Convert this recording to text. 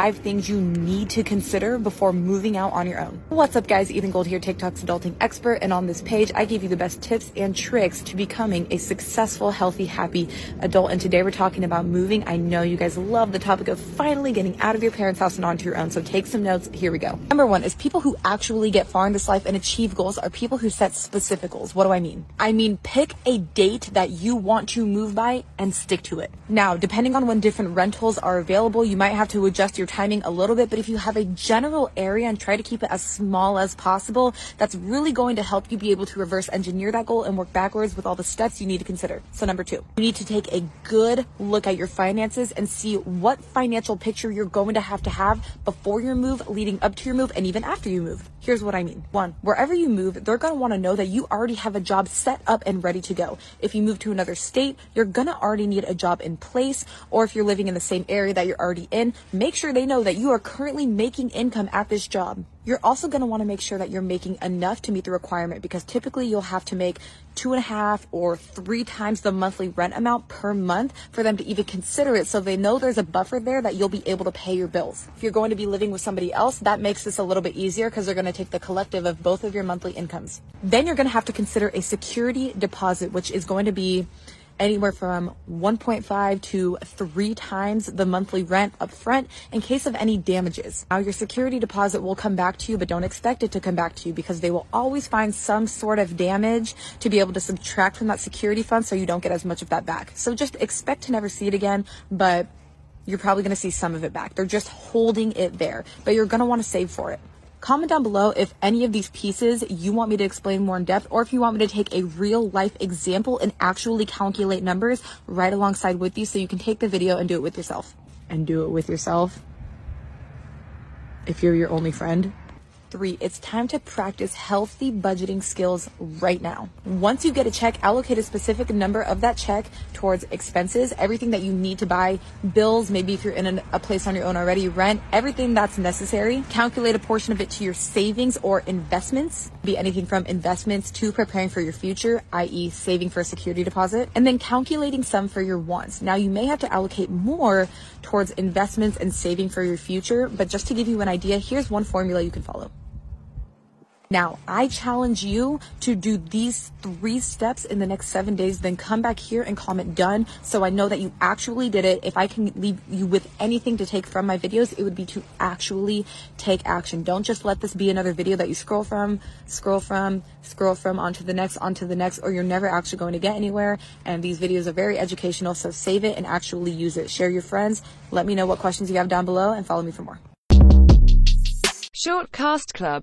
five things you need to consider before moving out on your own. What's up guys, Ethan Gold here, TikTok's adulting expert, and on this page, I give you the best tips and tricks to becoming a successful, healthy, happy adult. And today we're talking about moving. I know you guys love the topic of finally getting out of your parents' house and onto your own, so take some notes. Here we go. Number one is people who actually get far in this life and achieve goals are people who set specific goals. What do I mean? I mean, pick a date that you want to move by and stick to it. Now, depending on when different rentals are available, you might have to adjust your timing a little bit, but if you have a general area and try to keep it as small as possible, that's really going to help you be able to reverse engineer that goal and work backwards with all the steps you need to consider. So number two, you need to take a good look at your finances and see what financial picture you're going to have to have before your move, leading up to your move, and even after you move. Here's what I mean. One, wherever you move, they're going to want to know that you already have a job set up and ready to go. If you move to another state, you're going to already need a job in place. Or if you're living in the same area that you're already in, make sure they know that you are currently making income at this job. You're also going to want to make sure that you're making enough to meet the requirement because typically you'll have to make two and a half or three times the monthly rent amount per month for them to even consider it. So they know there's a buffer there that you'll be able to pay your bills. If you're going to be living with somebody else, that makes this a little bit easier because they're going to take the collective of both of your monthly incomes. Then you're going to have to consider a security deposit, which is going to be anywhere from 1.5 to three times the monthly rent up front in case of any damages. Now, your security deposit will come back to you, but don't expect it to come back to you because they will always find some sort of damage to be able to subtract from that security fund so you don't get as much of that back. So just expect to never see it again, but you're probably going to see some of it back. They're just holding it there, but you're going to want to save for it. Comment down below if any of these pieces you want me to explain more in depth or if you want me to take a real life example and actually calculate numbers right alongside with you so you can take the video and do it with yourself. And do it with yourself if you're your only friend. Three, it's time to practice healthy budgeting skills right now. Once you get a check, allocate a specific number of that check towards expenses, everything that you need to buy, bills, maybe if you're in an, a place on your own already, rent, everything that's necessary. Calculate a portion of it to your savings or investments, be anything from investments to preparing for your future, i.e. saving for a security deposit, and then calculating some for your wants. Now you may have to allocate more towards investments and saving for your future, but just to give you an idea, here's one formula you can follow. Now, I challenge you to do these three steps in the next seven days, then come back here and comment done so I know that you actually did it. If I can leave you with anything to take from my videos, it would be to actually take action. Don't just let this be another video that you scroll from, scroll from, scroll from onto the next, onto the next, or you're never actually going to get anywhere. And these videos are very educational, so save it and actually use it. Share your friends. Let me know what questions you have down below and follow me for more. Short Cast Club